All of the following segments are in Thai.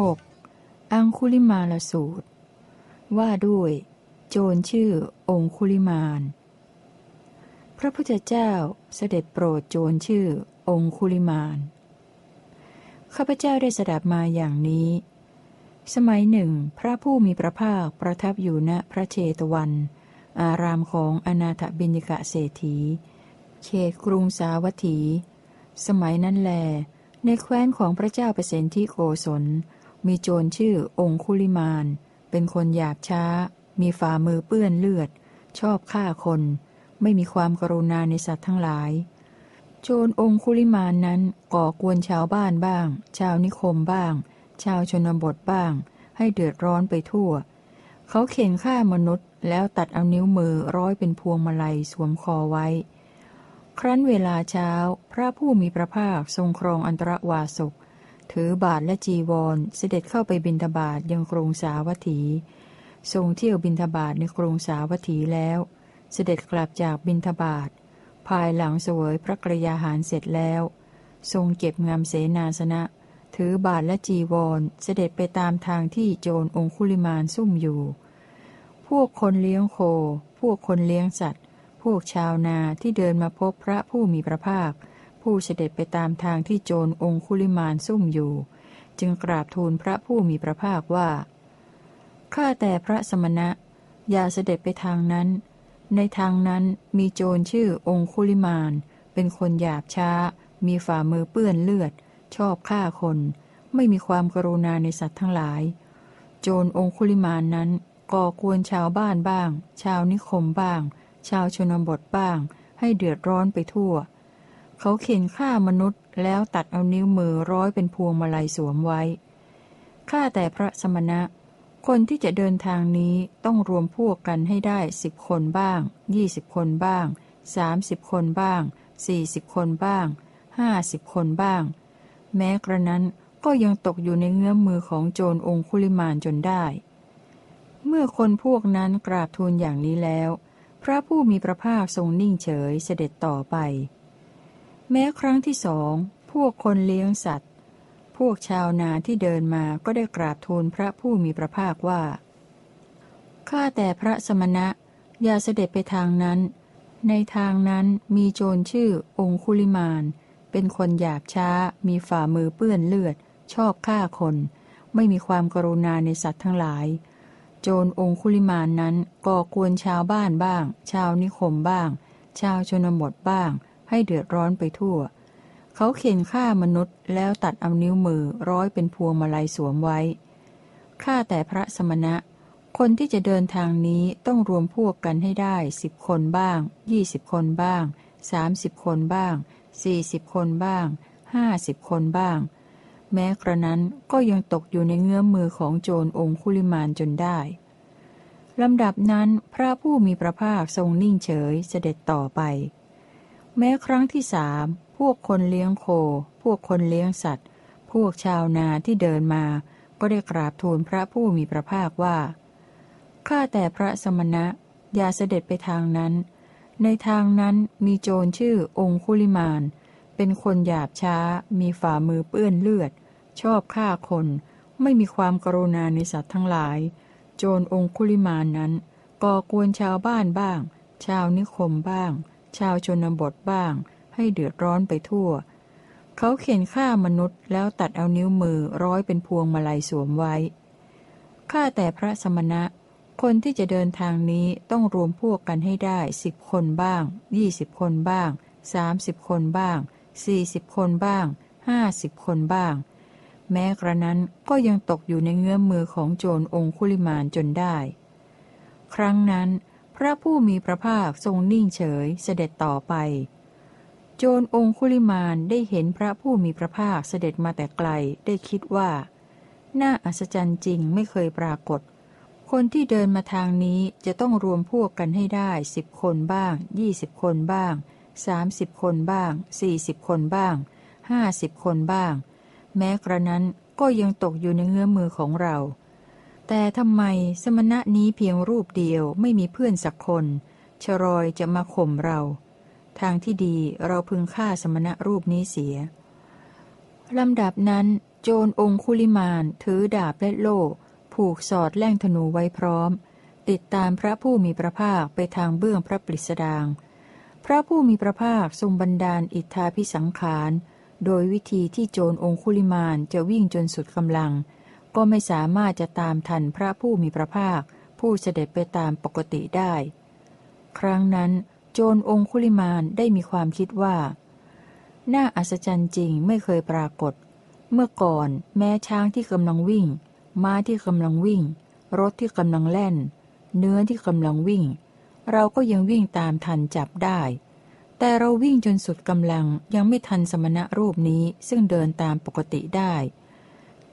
6. อังคุลิมาลสูตร ว่าด้วย โจรชื่อองคุลิมาน พระพุทธเจ้าเสด็จโปรดโจรชื่อองคุลิมาน ข้าพเจ้าได้สดับมาอย่างนี้ สมัยหนึ่ง พระผู้มีพระภาคประทับอยู่ณพระเชตวัน อารามของอนาถบิณกะเศรษฐี เขตกรุงสาวัตถี สมัยนั้นแลในแคว้นของพระเจ้าเปรตที่โกศล มีโจรชื่อองคุลิมาน เป็นคนหยาบช้า มีฝ่ามือเปื้อนเลือด ชอบฆ่าคน ไม่มีความกรุณาในสัตว์ทั้งหลาย โจรองคุลิมานนั้นก่อกวนชาวบ้านบ้าง ชาวนิคมบ้าง ชาวชนบทบ้าง ให้เดือดร้อนไปทั่ว เขาเข็นฆ่ามนุษย์ แล้วตัดเอานิ้วมือร้อยเป็นพวงมาลัยสวมคอไว้ ครั้นเวลาเช้า พระผู้มีพระภาคทรงครองอันตรวาสก ถือบาทและจีวรเสด็จเข้าไปบินทบาทยังกรุงสาวัตถี ทรงเที่ยวบินทบาทในกรุงสาวัตถีแล้ว เสด็จกลับจากบินทบาทภายหลังเสวยพระกรยาหารเสร็จแล้ว ทรงเก็บงามเสนาสนะ ถือบาทและจีวรเสด็จไปตามทางที่โจรองคุลิมานซุ่มอยู่ พวกคนเลี้ยงโค พวกคนเลี้ยงสัตว์ พวกชาวนาที่เดินมาพบพระผู้มีพระภาค ผู้เสด็จไปตามทางที่โจรองคุลิมานซุ่มอยู่ จึงกราบทูลพระผู้มีพระภาคว่า ข้าแต่พระสมณะ อย่าเสด็จไปทางนั้น ในทางนั้นมีโจรชื่อองคุลิมาน เป็นคนหยาบช้า มีฝ่ามือเปื้อนเลือด ชอบฆ่าคน ไม่มีความกรุณาในสัตว์ทั้งหลาย โจรองคุลิมานนั้นก่อกวนชาวบ้านบ้าง ชาวนิคมบ้าง ชาวชนบทบ้าง ให้เดือดร้อนไปทั่ว เขาเข็นฆ่ามนุษย์แล้วตัดเอานิ้วมือร้อยเป็นพวงมาลัยสวมไว้ ข้าแต่พระสมณะ คนที่จะเดินทางนี้ต้องรวมพวกกันให้ได้สิบคนบ้างยี่สิบคนบ้างสามสิบคนบ้างสี่สิบคนบ้างห้าสิบคนบ้าง แม้กระนั้นก็ยังตกอยู่ในเงื้อมมือของโจรองคุลิมานจนได้ เมื่อคนพวกนั้นกราบทูลอย่างนี้แล้ว พระผู้มีพระภาคทรงนิ่งเฉยเสด็จต่อไป แม้ครั้งที่สอง พวกคนเลี้ยงสัตว์ พวกชาวนาที่เดินมาก็ได้กราบทูลพระผู้มีพระภาคว่า ข้าแต่พระสมณะ อย่าเสด็จไปทางนั้น ในทางนั้นมีโจรชื่อองคุลิมานเป็นคนหยาบช้า มีฝ่ามือเปื้อนเลือด ชอบฆ่าคน ไม่มีความกรุณาในสัตว์ทั้งหลาย โจรองคุลิมานนั้นก่อกวนชาวบ้านบ้าง ชาวนิคมบ้าง ชาวชนบทบ้าง ให้เดือดร้อนไปทั่ว เขาเข็นฆ่ามนุษย์แล้วตัดเอานิ้วมือร้อยเป็นพวงมาลัยสวมไว้ข้าแต่พระสมณะ คนที่จะเดินทางนี้ต้องรวมพวกกันให้ได้สิบคนบ้างยี่สิบคนบ้างสามสิบคนบ้างสี่สิบคนบ้างห้าสิบคนบ้าง แม้กระนั้นก็ยังตกอยู่ในเงื้อมมือของโจรองคุลิมานจนได้ลำดับนั้นพระผู้มีพระภาคทรงนิ่งเฉยเสด็จต่อไป แม้ครั้งที่สามพวกคนเลี้ยงโค พวกคนเลี้ยงสัตว์ พวกชาวนาที่เดินมา ก็ได้กราบทูลพระผู้มีพระภาคว่า ข้าแต่พระสมณะ อย่าเสด็จไปทางนั้น ในทางนั้นมีโจรชื่อองคุลิมาน เป็นคนหยาบช้า มีฝ่ามือเปื้อนเลือด ชอบฆ่าคน ไม่มีความกรุณาในสัตว์ทั้งหลาย โจรองคุลิมานนั้น ก่อกวนชาวบ้านบ้าง ชาวนิคมบ้าง ชาวชนบทบ้าง ให้เดือดร้อนไปทั่ว เขาเข็นฆ่ามนุษย์แล้วตัดเอานิ้วมือร้อยเป็นพวงมาลัยสวมไว้ ข้าแต่พระสมณะ คนที่จะเดินทางนี้ต้องรวมพวกกันให้ได้สิบคนบ้างยี่สิบคนบ้างสามสิบคนบ้างสี่สิบคนบ้างห้าสิบคนบ้าง แม้กระนั้นก็ยังตกอยู่ในเงื้อมมือของโจรองคุลิมานจนได้ ครั้งนั้น ระผู้มีพระภาคทรงนิ่งเฉยเสด็จต่อไป โจรองคุลิมานได้เห็นพระผู้มีพระภาคเสด็จมาแต่ไกลได้คิดว่า น่าอัศจรรย์จริงไม่เคยปรากฏ คนที่เดินมาทางนี้จะต้องรวมพวกกันให้ได้สิบคนบ้างยี่สิบคนบ้างสามสิบคนบ้างสี่สิบคนบ้างห้าสิบคนบ้าง แม้กระนั้นก็ยังตกอยู่ในเงื้อมือของเรา แต่ทำไมสมณะนี้เพียงรูปเดียวไม่มีเพื่อนสักคน ชรอยจะมาข่มเรา ทางที่ดีเราพึงฆ่าสมณะรูปนี้เสียลำดับนั้น โจรองคุลิมานถือดาบและโล่ ผูกสอดแล่งธนูไว้พร้อม ติดตามพระผู้มีพระภาคไปทางเบื้องพระปริสดางพระผู้มีพระภาคทรงบันดาลอิทธาพิสังขาร โดยวิธีที่โจรองคุลิมานจะวิ่งจนสุดกำลัง ก็ไม่สามารถจะตามทันพระผู้มีพระภาค ผู้เสด็จไปตามปกติได้ ครั้งนั้นโจรองคุลิมานได้มีความคิดว่า น่าอัศจรรย์จริงไม่เคยปรากฏ เมื่อก่อนแม้ช้างที่กำลังวิ่ง ม้าที่กำลังวิ่ง รถที่กำลังแล่น เนื้อที่กำลังวิ่ง เราก็ยังวิ่งตามทันจับได้ แต่เราวิ่งจนสุดกำลังยังไม่ทันสมณะรูปนี้ซึ่งเดินตามปกติได้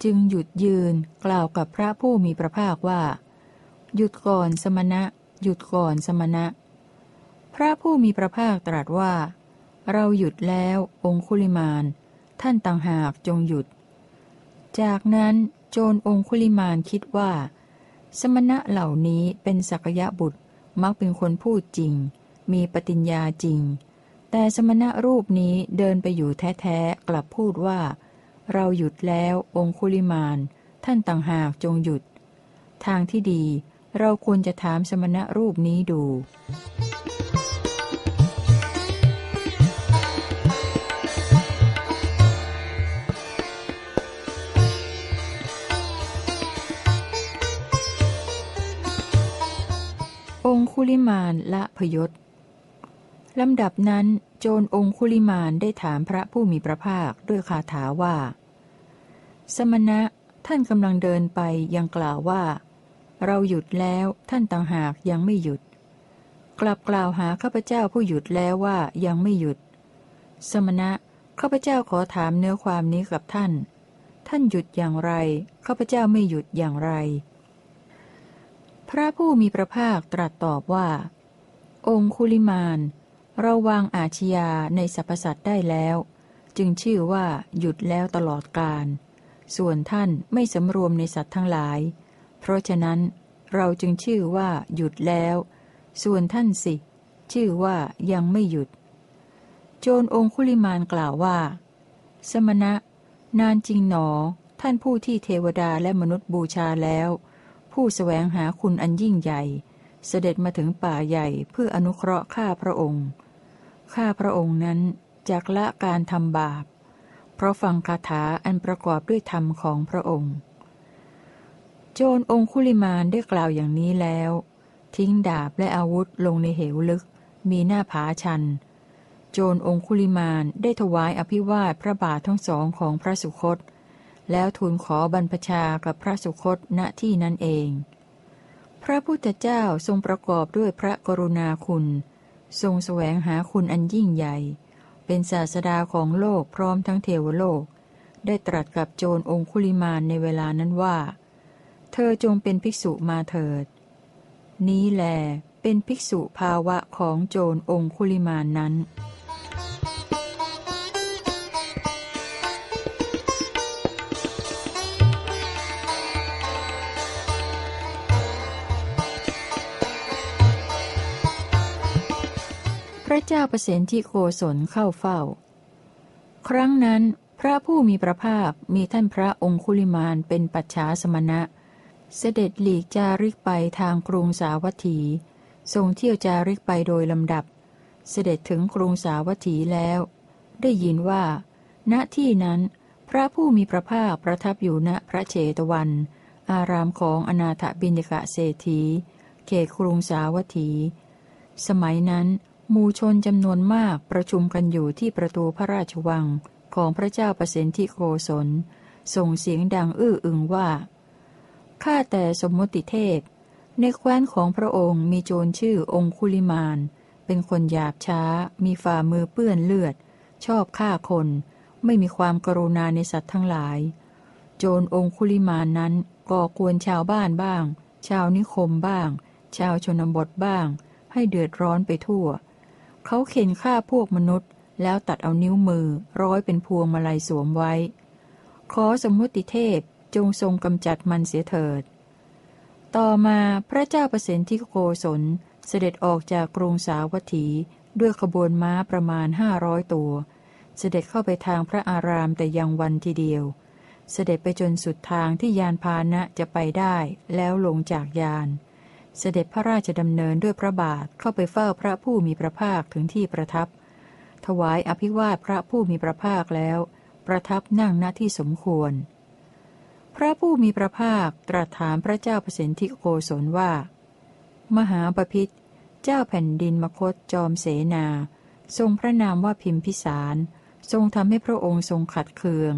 จึงหยุดยืนกล่าวกับพระผู้มีพระภาคว่า หยุดก่อนสมณะ หยุดก่อนสมณะ พระผู้มีพระภาคตรัสว่า เราหยุดแล้วองคุลิมาน ท่านต่างหากจงหยุด จากนั้นโจรองคุลิมานคิดว่า สมณะเหล่านี้เป็นสักยะบุตรมักเป็นคนพูดจริง มีปฏิญญาจริง แต่สมณะรูปนี้เดินไปอยู่แท้ๆกลับพูดว่า เราหยุดแล้วองคุลิมานท่านต่างหากจงหยุด ทางที่ดีเราควรจะถามสมณะรูปนี้ดู องคุลิมานละพยศ ลำดับนั้นโจรองคุลิมานได้ถามพระผู้มีพระภาคด้วยคาถาว่า สมณะท่านกำลังเดินไปยังกล่าวว่า เราหยุดแล้วท่านต่างหากยังไม่หยุด กลับกล่าวหาข้าพเจ้าผู้หยุดแล้วว่ายังไม่หยุด สมณะข้าพเจ้าขอถามเนื้อความนี้กับท่าน ท่านหยุดอย่างไรข้าพเจ้าไม่หยุดอย่างไร พระผู้มีพระภาคตรัสตอบว่า องคุลิมาน เราวางอาชญาในสรรพสัตว์ได้แล้ว จึงชื่อว่าหยุดแล้วตลอดกาลส่วนท่านไม่สำรวมในสัตว์ทั้งหลาย เพราะฉะนั้นเราจึงชื่อว่าหยุดแล้ว ส่วนท่านสิ ชื่อว่ายังไม่หยุด โจรองคุลิมานกล่าวว่า สมณะ นานจริงหนอ ท่านผู้ที่เทวดาและมนุษย์บูชาแล้ว ผู้สแสวงหาคุณอันยิ่งใหญ่ เสด็จมาถึงป่าใหญ่เพื่ออนุเคราะห์ข้าพระองค์ ข้าพระองค์นั้นจากละการทำบาป เพราะฟังคาถาอันประกอบด้วยธรรมของพระองค์ โจรองคุลิมานได้กล่าวอย่างนี้แล้ว ทิ้งดาบและอาวุธลงในเหวลึก มีหน้าผาชัน โจรองคุลิมานได้ถวายอภิวาทพระบาททั้งสองของพระสุคต แล้วทูลขอบรรพชากับพระสุคตณที่นั้นเอง พระพุทธเจ้าทรงประกอบด้วยพระกรุณาคุณ ทรงแสวงหาคุณอันยิ่งใหญ่ เป็นศาสดาของโลกพร้อมทั้งเทวโลก ได้ตรัสกับโจรองคุลิมานในเวลานั้นว่า เธอจงเป็นภิกษุมาเถิด นี้แลเป็นภิกษุภาวะของโจรองคุลิมานนั้น เจ้าประสิทธิโกศลเข้าเฝ้า ครั้งนั้น พระผู้มีพระภาคมีท่านพระองคุลิมานเป็นปัจฉาสมณะ เสด็จหลีกจาริกไปทางกรุงสาวัตถี ทรงเที่ยวจาริกไปโดยลำดับ เสด็จถึงกรุงสาวัตถีแล้ว ได้ยินว่า ณที่นั้น พระผู้มีพระภาคประทับอยู่ณพระเชตวัน อารามของอนาถบิณฑกะเศรษฐีเขตกรุงสาวัตถี สมัยนั้น หมู่ชนจำนวนมากประชุมกันอยู่ที่ประตูพระราชวังของพระเจ้าประสิทธิโกศล ส่งเสียงดังอื้ออึงว่า ข้าแต่สมมติเทพ ในแคว้นของพระองค์มีโจรชื่อองคุลิมาน เป็นคนหยาบช้า มีฝ่ามือเปื้อนเลือด ชอบฆ่าคน ไม่มีความกรุณาในสัตว์ทั้งหลาย โจรองคุลิมานนั้นก่อกวนชาวบ้านบ้าง ชาวนิคมบ้าง ชาวชนบทบ้าง ให้เดือดร้อนไปทั่ว เขาเข็นฆ่าพวกมนุษย์ แล้วตัดเอานิ้วมือ ร้อยเป็นพวงมาลัยสวมไว้ ขอสมมติเทพจงทรงกำจัดมันเสียเถิด ต่อมาพระเจ้าประสิทธิโกศลเสด็จออกจากกรุงสาวัตถีด้วยขบวนม้าประมาณห้าร้อยตัว เสด็จเข้าไปทางพระอารามแต่ยังวันทีเดียว เสด็จไปจนสุดทางที่ยานพาหนะจะไปได้แล้วลงจากยาน เสด็จพระราชดำเนินด้วยพระบาทเข้าไปเฝ้าพระผู้มีพระภาคถึงที่ประทับ ถวายอภิวาทพระผู้มีพระภาคแล้ว ประทับนั่งณที่สมควร พระผู้มีพระภาคตรัสถามพระเจ้าปรตทิโกศลว่า มหาปพิธเจ้าแผ่นดินมคตจอมเสนา ทรงพระนามว่าพิมพิสาร ทรงทำให้พระองค์ทรงขัดเคือง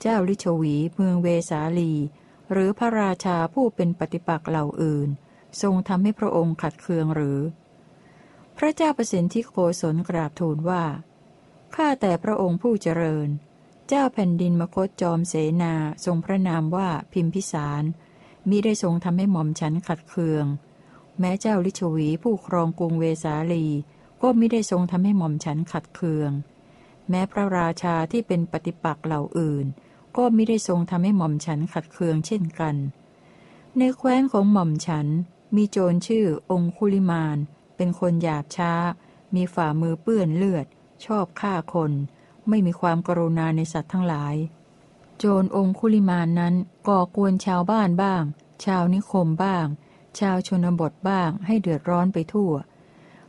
เจ้าลิชวีเมืองเวสาลี หรือพระราชาผู้เป็นปฏิปักษ์เหล่าอื่น ทรงทำให้พระองค์ขัดเคืองหรือ พระเจ้าประสิทธิโกศลกราบทูลว่า ข้าแต่พระองค์ผู้เจริญ เจ้าแผ่นดินมคตจอมเสนาทรงพระนามว่าพิมพิสาร มิได้ทรงทำให้หม่อมฉันขัดเคือง แม้เจ้าลิชวีผู้ครองกรุงเวสาลี ก็ไม่ได้ทรงทำให้หม่อมฉันขัดเคือง แม้พระราชาที่เป็นปฏิปักษ์เหล่าอื่น ก็ไม่ได้ทรงทำให้หม่อมฉันขัดเคืองเช่นกัน ในแคว้นของหม่อมฉัน มีโจรชื่อองคุลิมาน เป็นคนหยาบช้า มีฝ่ามือเปื้อนเลือด ชอบฆ่าคน ไม่มีความกรุณาในสัตว์ทั้งหลาย โจรองคุลิมานนั้นก่อกวนชาวบ้านบ้าง ชาวนิคมบ้าง ชาวชนบทบ้างให้เดือดร้อนไปทั่ว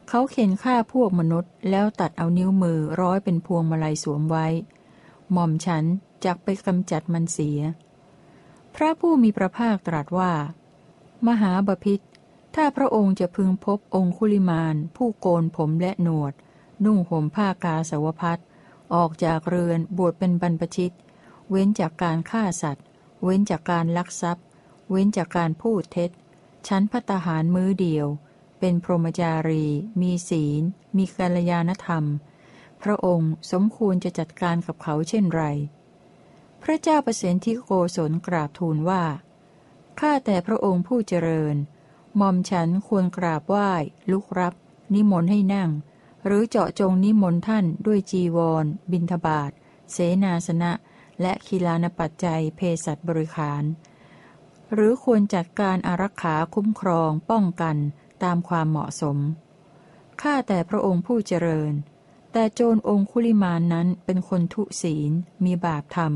เขาเข็นฆ่าพวกมนุษย์แล้วตัดเอานิ้วมือร้อยเป็นพวงมาลัยสวมไว้ หม่อมฉันจักไปกำจัดมันเสีย พระผู้มีพระภาคตรัสว่า มหาบพิษ ถ้าพระองค์จะพึงพบองคุลิมาน ผู้โกนผมและหนวด นุ่งห่มผ้ากาสาวพัดออกจากเรือนบวชเป็นบรรพชิต เว้นจากการฆ่าสัตว์ เว้นจากการลักทรัพย์ เว้นจากการพูดเท็จ ชั้นพัตหารมื้อเดียว เป็นพรหมจารี มีศีล มีกัลยาณธรรม พระองค์สมควรจะจัดการกับเขาเช่นไร พระเจ้าประสิทธิโกศลกราบทูลว่าข้าแต่พระองค์ผู้เจริญ ม่อมฉันควรกราบไหว้ ลุกรับ นิมนต์ให้นั่ง หรือเจาะจงนิมนต์ท่านด้วยจีวร บินทบาทเสนาสนะ และคีลานปัจจัยเพศัตบริขาร หรือควรจัดการอารักขาคุ้มครองป้องกันตามความเหมาะสม ข้าแต่พระองค์ผู้เจริญ แต่โจรองคุลิมานนั้นเป็นคนทุศีล มีบาปธรรม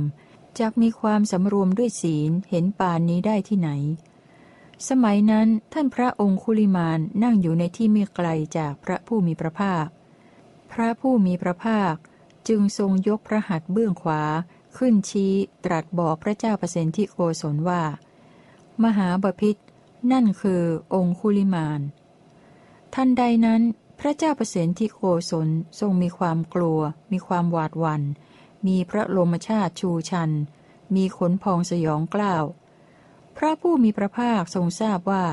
จากมีความสำรวมด้วยศีลเห็นปานนี้ได้ที่ไหน สมัยนั้นท่านพระองคุลิมานนั่งอยู่ในที่ไม่ไกลจากพระผู้มีพระภาค พระผู้มีพระภาคจึงทรงยกพระหัตถ์เบื้องขวา ขึ้นชี้ตรัสบอกพระเจ้าเปรตที่โกศลว่า มหาบพิษนั่นคือองคุลิมานทันใดนั้น พระเจ้าประสิทธิโกศลทรงมีความกลัว มีความหวาดหวัน่นมีพระลมชาติชูชัน มีขนพองสยองกล้าว พระผู้มีพระภาคทรงทราบว่า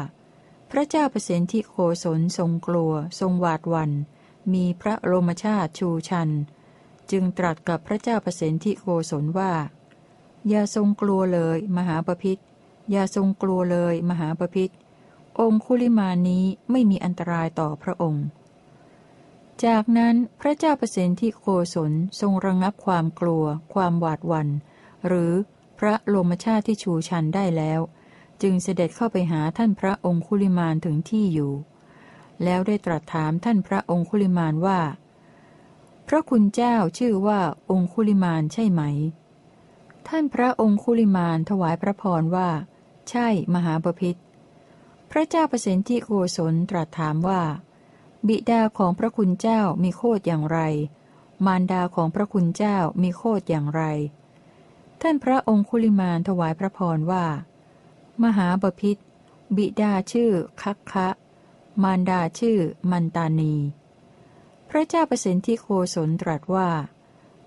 พระเจ้าเประสิทธิโกศลทรงกลัว ทรงหวาดวัน มีพระโลมชาติชูชัน จึงตรัสกับพระเจ้าเประสิทธิโกศลว่า อย่าทรงกลัวเลย มหาปพิธอย่าทรงกลัวเลย มหาปพิธองคุลิมานี้ไม่มีอันตรายต่อพระองค์ จากนั้นพระเจ้าเประสิทธิโกศลทรงระงงับความกลัว ความหวาดวัน หรือ ระโลมชาติที่ชูชันได้แล้ว จึงเสด็จเข้าไปหาท่านพระองคุลิมานถึงที่อยู่ แล้วได้ตรัสถามท่านพระองคุลิมานว่า พระคุณเจ้าชื่อว่าองคุลิมานใช่ไหม ท่านพระองคุลิมานถวายพระพรว่า ใช่มหาปพิธพระเจ้าประสิทธิโกศลตรัสถามว่า บิดาของพระคุณเจ้ามีโคดอย่างไร มารดาของพระคุณเจ้ามีโคดอย่างไร ท่านพระองคุลิมานถวายพระพรว่า มหาปพิธบิดาชื่อคักคะ มารดาชื่อมันตานี พระเจ้าประสิทธิโกศลตรัสว่า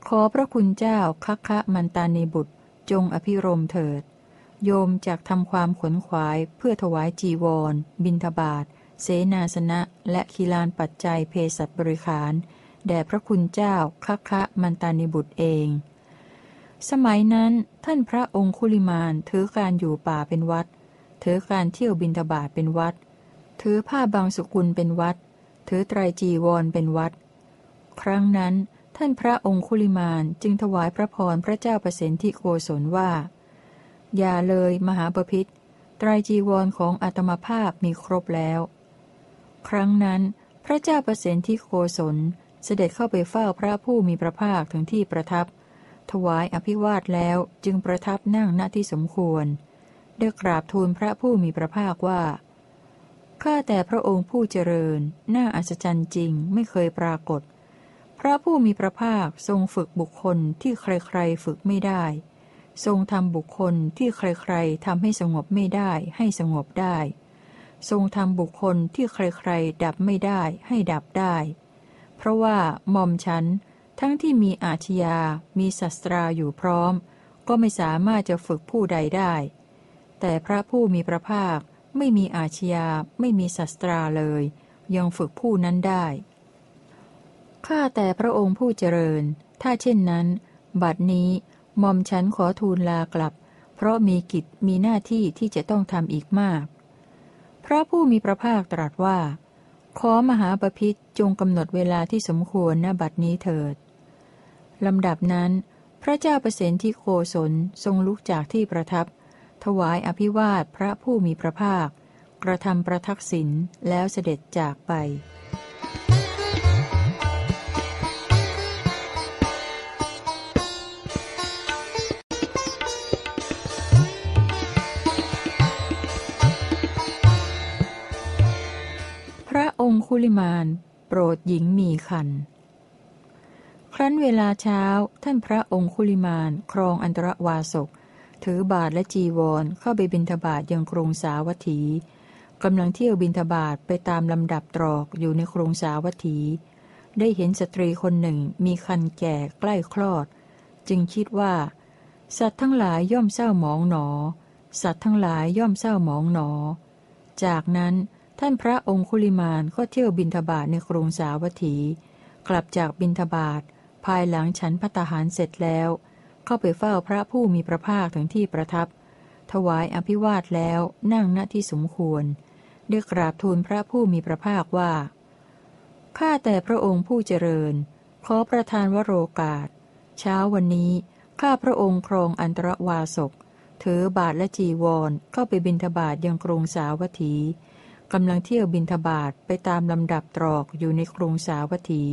ขอพระคุณเจ้าคักคะมันตานีบุตรจงอภิรมเถิด โยมจากทำความขนขวายเพื่อถวายจีวร บินทบาทเสนาสนะ และคีลานปัจจัยเพศัตบริขาร แด่พระคุณเจ้าคะคะมันตานิบุตรเอง สมัยนั้นท่านพระองคุลิมานถือการอยู่ป่าเป็นวัด ถือการเที่ยวบินทบาทเป็นวัด ถือผ้าบางสุกุลเป็นวัด ถือไตรจีวรเป็นวัด ครั้งนั้นท่านพระองคุลิมานจึงถวายพระพรพระเจ้าประสิทธิโกศลว่า อย่าเลยมหาปพิธไตรจีวรของอัตมภาพมีครบแล้ว ครั้งนั้นพระเจ้าประสิทธิโคศลเสด็จเข้าไปเฝ้าพระผู้มีพระภาคถึงที่ประทับ ถวายอภิวาทแล้วจึงประทับนั่งณที่สมควร ได้กราบทูลพระผู้มีพระภาคว่า ข้าแต่พระองค์ผู้เจริญ น่าอัศจรรย์จริงไม่เคยปรากฏ พระผู้มีพระภาคทรงฝึกบุคคลที่ใครๆฝึกไม่ได้ ทรงทำบุคคลที่ใครๆทำให้สงบไม่ได้ให้สงบได้ ทรงทำบุคคลที่ใครๆดับไม่ได้ให้ดับได้ เพราะว่าหม่อมฉัน ทั้งที่มีอาชญา มีศัตราอยู่พร้อม ก็ไม่สามารถจะฝึกผู้ใดได้ แต่พระผู้มีพระภาคไม่มีอาชญา ไม่มีศัตราเลย ยังฝึกผู้นั้นได้ ข้าแต่พระองค์ผู้เจริญ ถ้าเช่นนั้น บัดนี้หม่อมฉันขอทูลลากลับ เพราะมีกิจมีหน้าที่ที่จะต้องทำอีกมาก พระผู้มีพระภาคตรัสว่าขอมหาปพิธจงกำหนดเวลาที่สมควรณบัดนี้เถิด ลำดับนั้น พระเจ้าประสิทธิโกศลทรงลุกจากที่ประทับ ถวายอภิวาทพระผู้มีพระภาค กระทำประทักษิณแล้วเสด็จจากไปพระองคุลิมาน โปรดหญิงมีคัน ครั้นเวลาเช้าท่านพระองคุลิมานครองอันตรวาสก ถือบาทและจีวรเข้าไปบิณฑบาตยังกรุงสาวัตถีกำลังเที่ยวบิณฑบาตไปตามลำดับตรอกอยู่ในกรุงสาวัตถี ได้เห็นสตรีคนหนึ่งมีคันแก่ใกล้คลอด จึงคิดว่า สัตว์ทั้งหลายย่อมเศร้าหมองหนอ สัตว์ทั้งหลายย่อมเศร้าหมองหนอ จากนั้นท่านพระองคุลิมานก็เที่ยวบินทบาทในกรุงสาวัตถี กลับจากบินทบาท ภายหลังฉันพัตหารเสร็จแล้ว เข้าไปเฝ้าพระผู้มีพระภาคถึงที่ประทับ ถวายอภิวาทแล้วนั่งณที่สมควรได้กราบทูลพระผู้มีพระภาคว่า ข้าแต่พระองค์ผู้เจริญ ขอประทานวโรกาส เช้าวันนี้ ข้าพระองค์ครองอันตรวาสกถือบาทและจีวรเข้าไปบินทบาทยังกรุงสาวัตถีกำลังเที่ยวบินทบาทไปตามลำดับตรอกอยู่ในกรุงสาวัตถี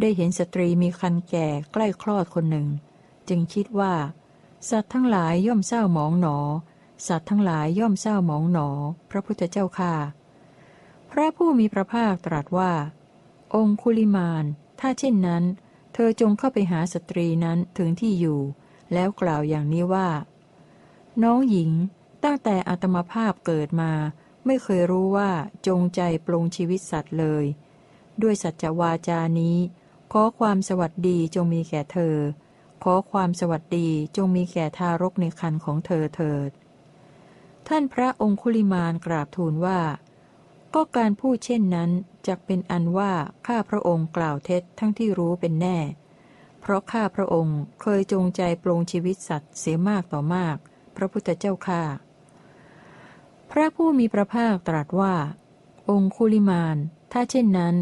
ได้เห็นสตรีมีคันแก่ใกล้คลอดคนหนึ่ง จึงคิดว่า สัตว์ทั้งหลายย่อมเศร้าหมองหนอ สัตว์ทั้งหลายย่อมเศร้าหมองหนอ พระพุทธเจ้าค่าพระผู้มีพระภาคตรัสว่า องคุลิมานถ้าเช่นนั้น เธอจงเข้าไปหาสตรีนั้นถึงที่อยู่ แล้วกล่าวอย่างนี้ว่า น้องหญิงตั้งแต่อัตมภาพเกิดมา ไม่เคยรู้ว่าจงใจปลงชีวิตสัตว์เลย ด้วยสัจวาจานี้ ขอความสวัสดีจงมีแก่เธอ ขอความสวัสดีจงมีแก่ทารกในคันของเธอเถิด ท่านพระองคุลิมานกราบทูลว่า ก็การพูดเช่นนั้นจะเป็นอันว่าข้าพระองค์กล่าวเท็จทั้งที่รู้เป็นแน่ เพราะข้าพระองค์เคยจงใจปลงชีวิตสัตว์เสียมากต่อมาก พระพุทธเจ้าข้าพระผู้มีพระภาคตรัสว่า องคุลิมาน ถ้าเช่นนั้น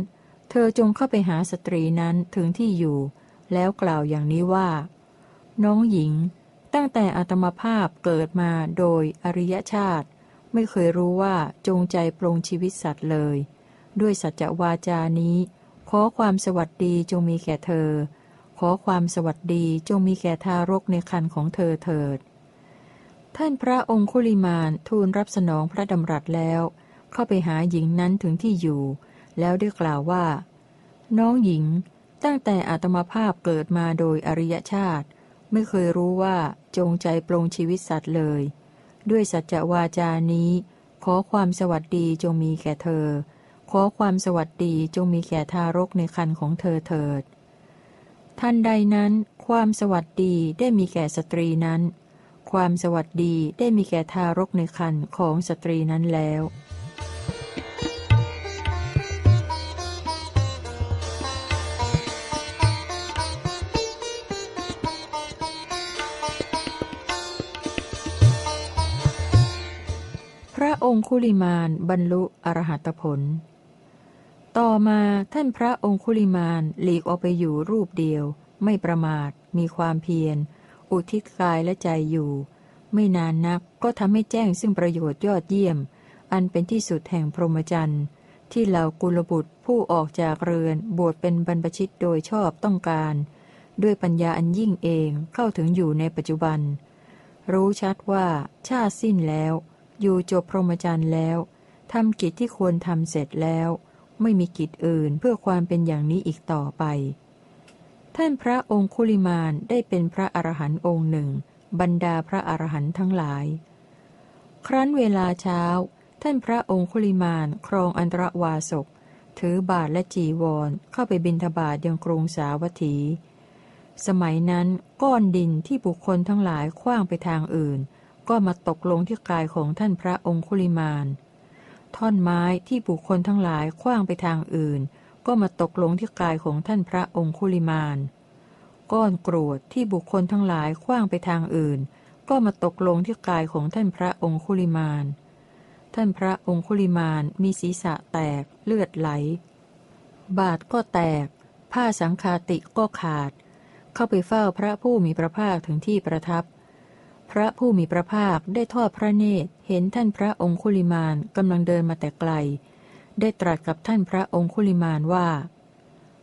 เธอจงเข้าไปหาสตรีนั้นถึงที่อยู่ แล้วกล่าวอย่างนี้ว่า น้องหญิง ตั้งแต่อัตมภาพเกิดมาโดยอริยชาติ ไม่เคยรู้ว่าจงใจปรงชีวิตสัตว์เลย ด้วยสัจวาจานี้ ขอความสวัสดีจงมีแก่เธอ ขอความสวัสดีจงมีแก่ทารกในคันของเธอเถิด ท่านพระองคุลิมานทูลรับสนองพระดำรัสแล้ว เข้าไปหาหญิงนั้นถึงที่อยู่ แล้วได้กล่าวว่า น้องหญิงตั้งแต่อาตมาภาพเกิดมาโดยอริยชาติ ไม่เคยรู้ว่าจงใจปลงชีวิตสัตว์เลย ด้วยสัจวาจานี้ ขอความสวัสดีจงมีแก่เธอ ขอความสวัสดีจงมีแก่ทารกในคันของเธอเถิดท่านใดนั้น ความสวัสดีได้มีแก่สตรีนั้น ความสวัสดีได้มีแก่ทารกในคันของสตรีนั้นแล้ว คุลิมานบรรลุอรหัตผล ต่อมาท่านพระองคุลิมานหลีกออกไปอยู่รูปเดียว ไม่ประมาท มีความเพียร อุทิศกายและใจอยู่ ไม่นานนักก็ทำให้แจ้งซึ่งประโยชน์ยอดเยี่ยม อันเป็นที่สุดแห่งพรหมจรรย์ที่เหล่ากุลบุตรผู้ออกจากเรือนบวชเป็นบรรพชิตโดยชอบต้องการ ด้วยปัญญาอันยิ่งเองเข้าถึงอยู่ในปัจจุบัน รู้ชัดว่าชาติสิ้นแล้ว อยู่จบพรหมจรรย์แล้วทำกิจที่ควรทำเสร็จแล้ว ไม่มีกิจอื่นเพื่อความเป็นอย่างนี้อีกต่อไป ท่านพระองคุลิมานได้เป็นพระอรหันต์องค์หนึ่ง บรรดาพระอรหันต์ทั้งหลาย ครั้นเวลาเช้า ท่านพระองคุลิมานครองอันตรวาสกถือบาทและจีวรเข้าไปบินทบาทยังกรุงสาวัตถี สมัยนั้นก้อนดินที่บุคคลทั้งหลายคว้างไปทางอื่น ก็มาตกลงที่กายของท่านพระองคุลิมานท่อนไม้ที่บุคคลทั้งหลายคว้างไปทางอื่น ก็มาตกลงที่กายของท่านพระองคุลิมานก้อนกรวดที่บุคคลทั้งหลายคว้างไปทางอื่น ก็มาตกลงที่กายของท่านพระองคุลิมานท่านพระองคุลิมานมีศีรษะแตกเลือดไหล บาดก็แตก ผ้าสังคาติก็ขาด เข้าไปเฝ้าพระผู้มีพระภาคถึงที่ประทับ พระผู้มีพระภาคได้ทอดพระเนตรเห็นท่านพระองคุลิมานกำลังเดินมาแต่ไกล ได้ตรัสกับท่านพระองคุลิมานว่า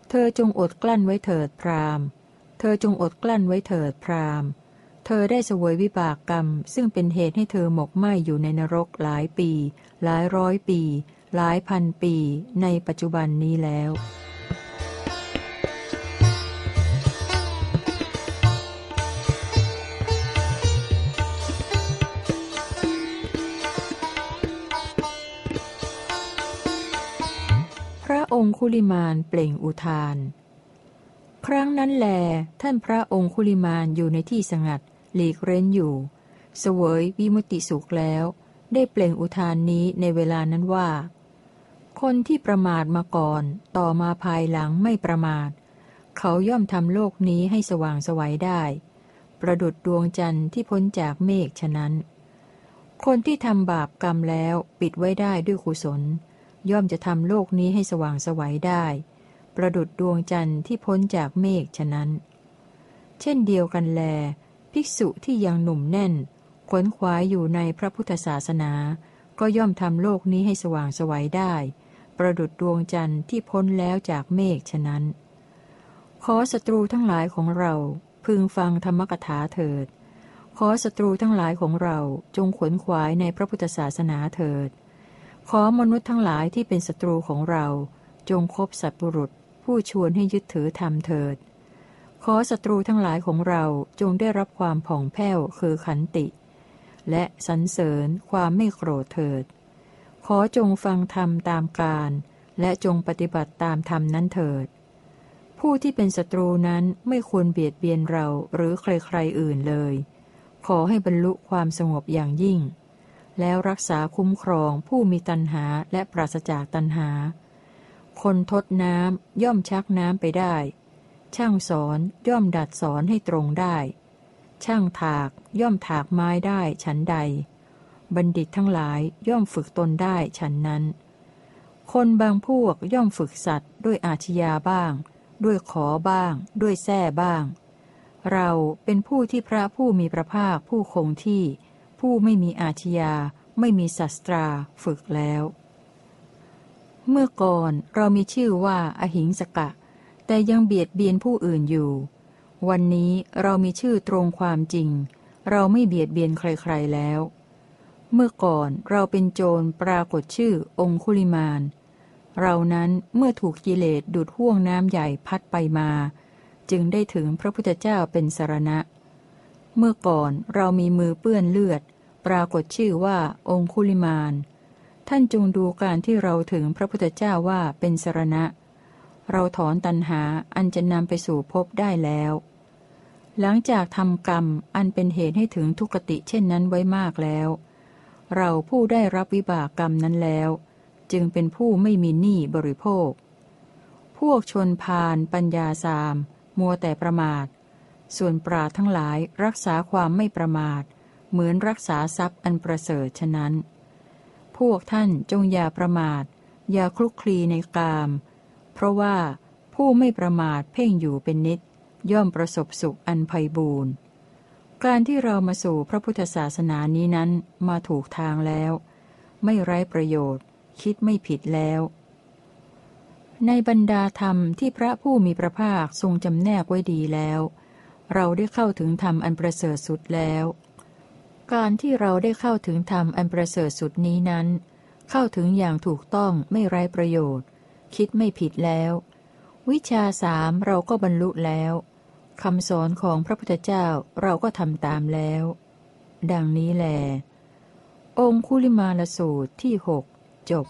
เธอจงอดกลั้นไว้เถิดพรามเธอจงอดกลั้นไว้เถิดพรามเธอได้เสวยวิบากกรรม ซึ่งเป็นเหตุให้เธอหมกไหมอยู่ในนรกหลายปี หลายร้อยปี หลายพันปี ในปัจจุบันนี้แล้ว องคุลิมานเปล่งอุทาน ครั้งนั้นแล ท่านพระองคุลิมานอยู่ในที่สงัด หลีกเร้นอยู่ เสวยวิมุติสุขแล้ว ได้เปล่งอุทานนี้ในเวลานั้นว่า คนที่ประมาทมาก่อน ต่อมาภายหลังไม่ประมาท เขาย่อมทำโลกนี้ให้สว่างสวัยได้ ประดุดดวงจันทร์ที่พ้นจากเมฆฉะนั้น คนที่ทำบาปกรรมแล้วปิดไว้ได้ด้วยกุศล ย่อมจะทำโลกนี้ให้สว่างสวัยได้ ประดุดดวงจันทร์ที่พ้นจากเมฆฉะนั้น เช่นเดียวกันแล ภิกษุที่ยังหนุ่มแน่น ขวนขวายอยู่ในพระพุทธศาสนา ก็ย่อมทำโลกนี้ให้สว่างสวัยได้ ประดุดดวงจันทร์ที่พ้นแล้วจากเมฆฉะนั้น ขอศัตรูทั้งหลายของเราพึงฟังธรรมกถาเถิด ขอศัตรูทั้งหลายของเราจงขวนขวายในพระพุทธศาสนาเถิด ขอมนุษย์ทั้งหลายที่เป็นศัตรูของเรา จงคบสัตบุรุษ ผู้ชวนให้ยึดถือธรรมเถิด ขอศัตรูทั้งหลายของเราจงได้รับความผ่องแผ้วคือขันติ และสรรเสริญความไม่โกรธเถิด ขอจงฟังธรรมตามการ และจงปฏิบัติตามธรรมนั้นเถิด ผู้ที่เป็นศัตรูนั้นไม่ควรเบียดเบียนเราหรือใครๆอื่นเลย ขอให้บรรลุความสงบอย่างยิ่ง แล้วรักษาคุ้มครองผู้มีตัณหาและปราศจากตัณหา คนทดน้ำย่อมชักน้ำไปได้ ช่างสอนย่อมดัดสอนให้ตรงได้ ช่างถากย่อมถากไม้ได้ฉันใด บัณฑิตทั้งหลายย่อมฝึกตนได้ฉันนั้น คนบางพวกย่อมฝึกสัตว์ด้วยอาชญาบ้าง ด้วยขอบ้าง ด้วยแส้บ้าง เราเป็นผู้ที่พระผู้มีพระภาคผู้คงที่ ผู้ไม่มีอาชญาไม่มีศัตราฝึกแล้ว เมื่อก่อนเรามีชื่อว่าอหิงสกะ แต่ยังเบียดเบียนผู้อื่นอยู่ วันนี้เรามีชื่อตรงความจริง เราไม่เบียดเบียนใครๆแล้ว เมื่อก่อนเราเป็นโจรปรากฏชื่อองคุลิมานเรานั้นเมื่อถูกกิเลสดูดห่วงน้ำใหญ่พัดไปมา จึงได้ถึงพระพุทธเจ้าเป็นสารณะ เมื่อก่อนเรามีมือเปื้อนเลือด ปรากฏชื่อว่าองคุลิมานท่านจงดูการที่เราถึงพระพุทธเจ้าว่าเป็นสรณะ เราถอนตัณหาอันจะนำไปสู่ภพได้แล้ว หลังจากทำกรรมอันเป็นเหตุให้ถึงทุกติเช่นนั้นไว้มากแล้ว เราผู้ได้รับวิบากกรรมนั้นแล้ว จึงเป็นผู้ไม่มีหนี้บริโภค พวกชนพานปัญญาสาม มัวแต่ประมาท ส่วนปราทั้งหลายรักษาความไม่ประมาท เหมือนรักษาทรัพย์อันประเสริฐฉะนั้น พวกท่านจงอย่าประมาท อย่าคลุกคลีในกาม เพราะว่าผู้ไม่ประมาทเพ่งอยู่เป็นนิด ย่อมประสบสุขอันไพ่บูรณ์การที่เรามาสู่พระพุทธศาสนานี้นั้นมาถูกทางแล้ว ไม่ไร้ประโยชน์ คิดไม่ผิดแล้ว ในบรรดาธรรมที่พระผู้มีพระภาคทรงจำแนกไว้ดีแล้ว เราได้เข้าถึงธรรมอันประเสริฐสุดแล้ว การที่เราได้เข้าถึงธรรมอันประเสริฐสุดนี้นั้น เข้าถึงอย่างถูกต้องไม่ไร้ประโยชน์ คิดไม่ผิดแล้ว วิชาสามเราก็บรรลุแล้วคำสอนของพระพุทธเจ้าเราก็ทำตามแล้ว ดังนี้แลองคุลิมาลสูตรที่หกจบ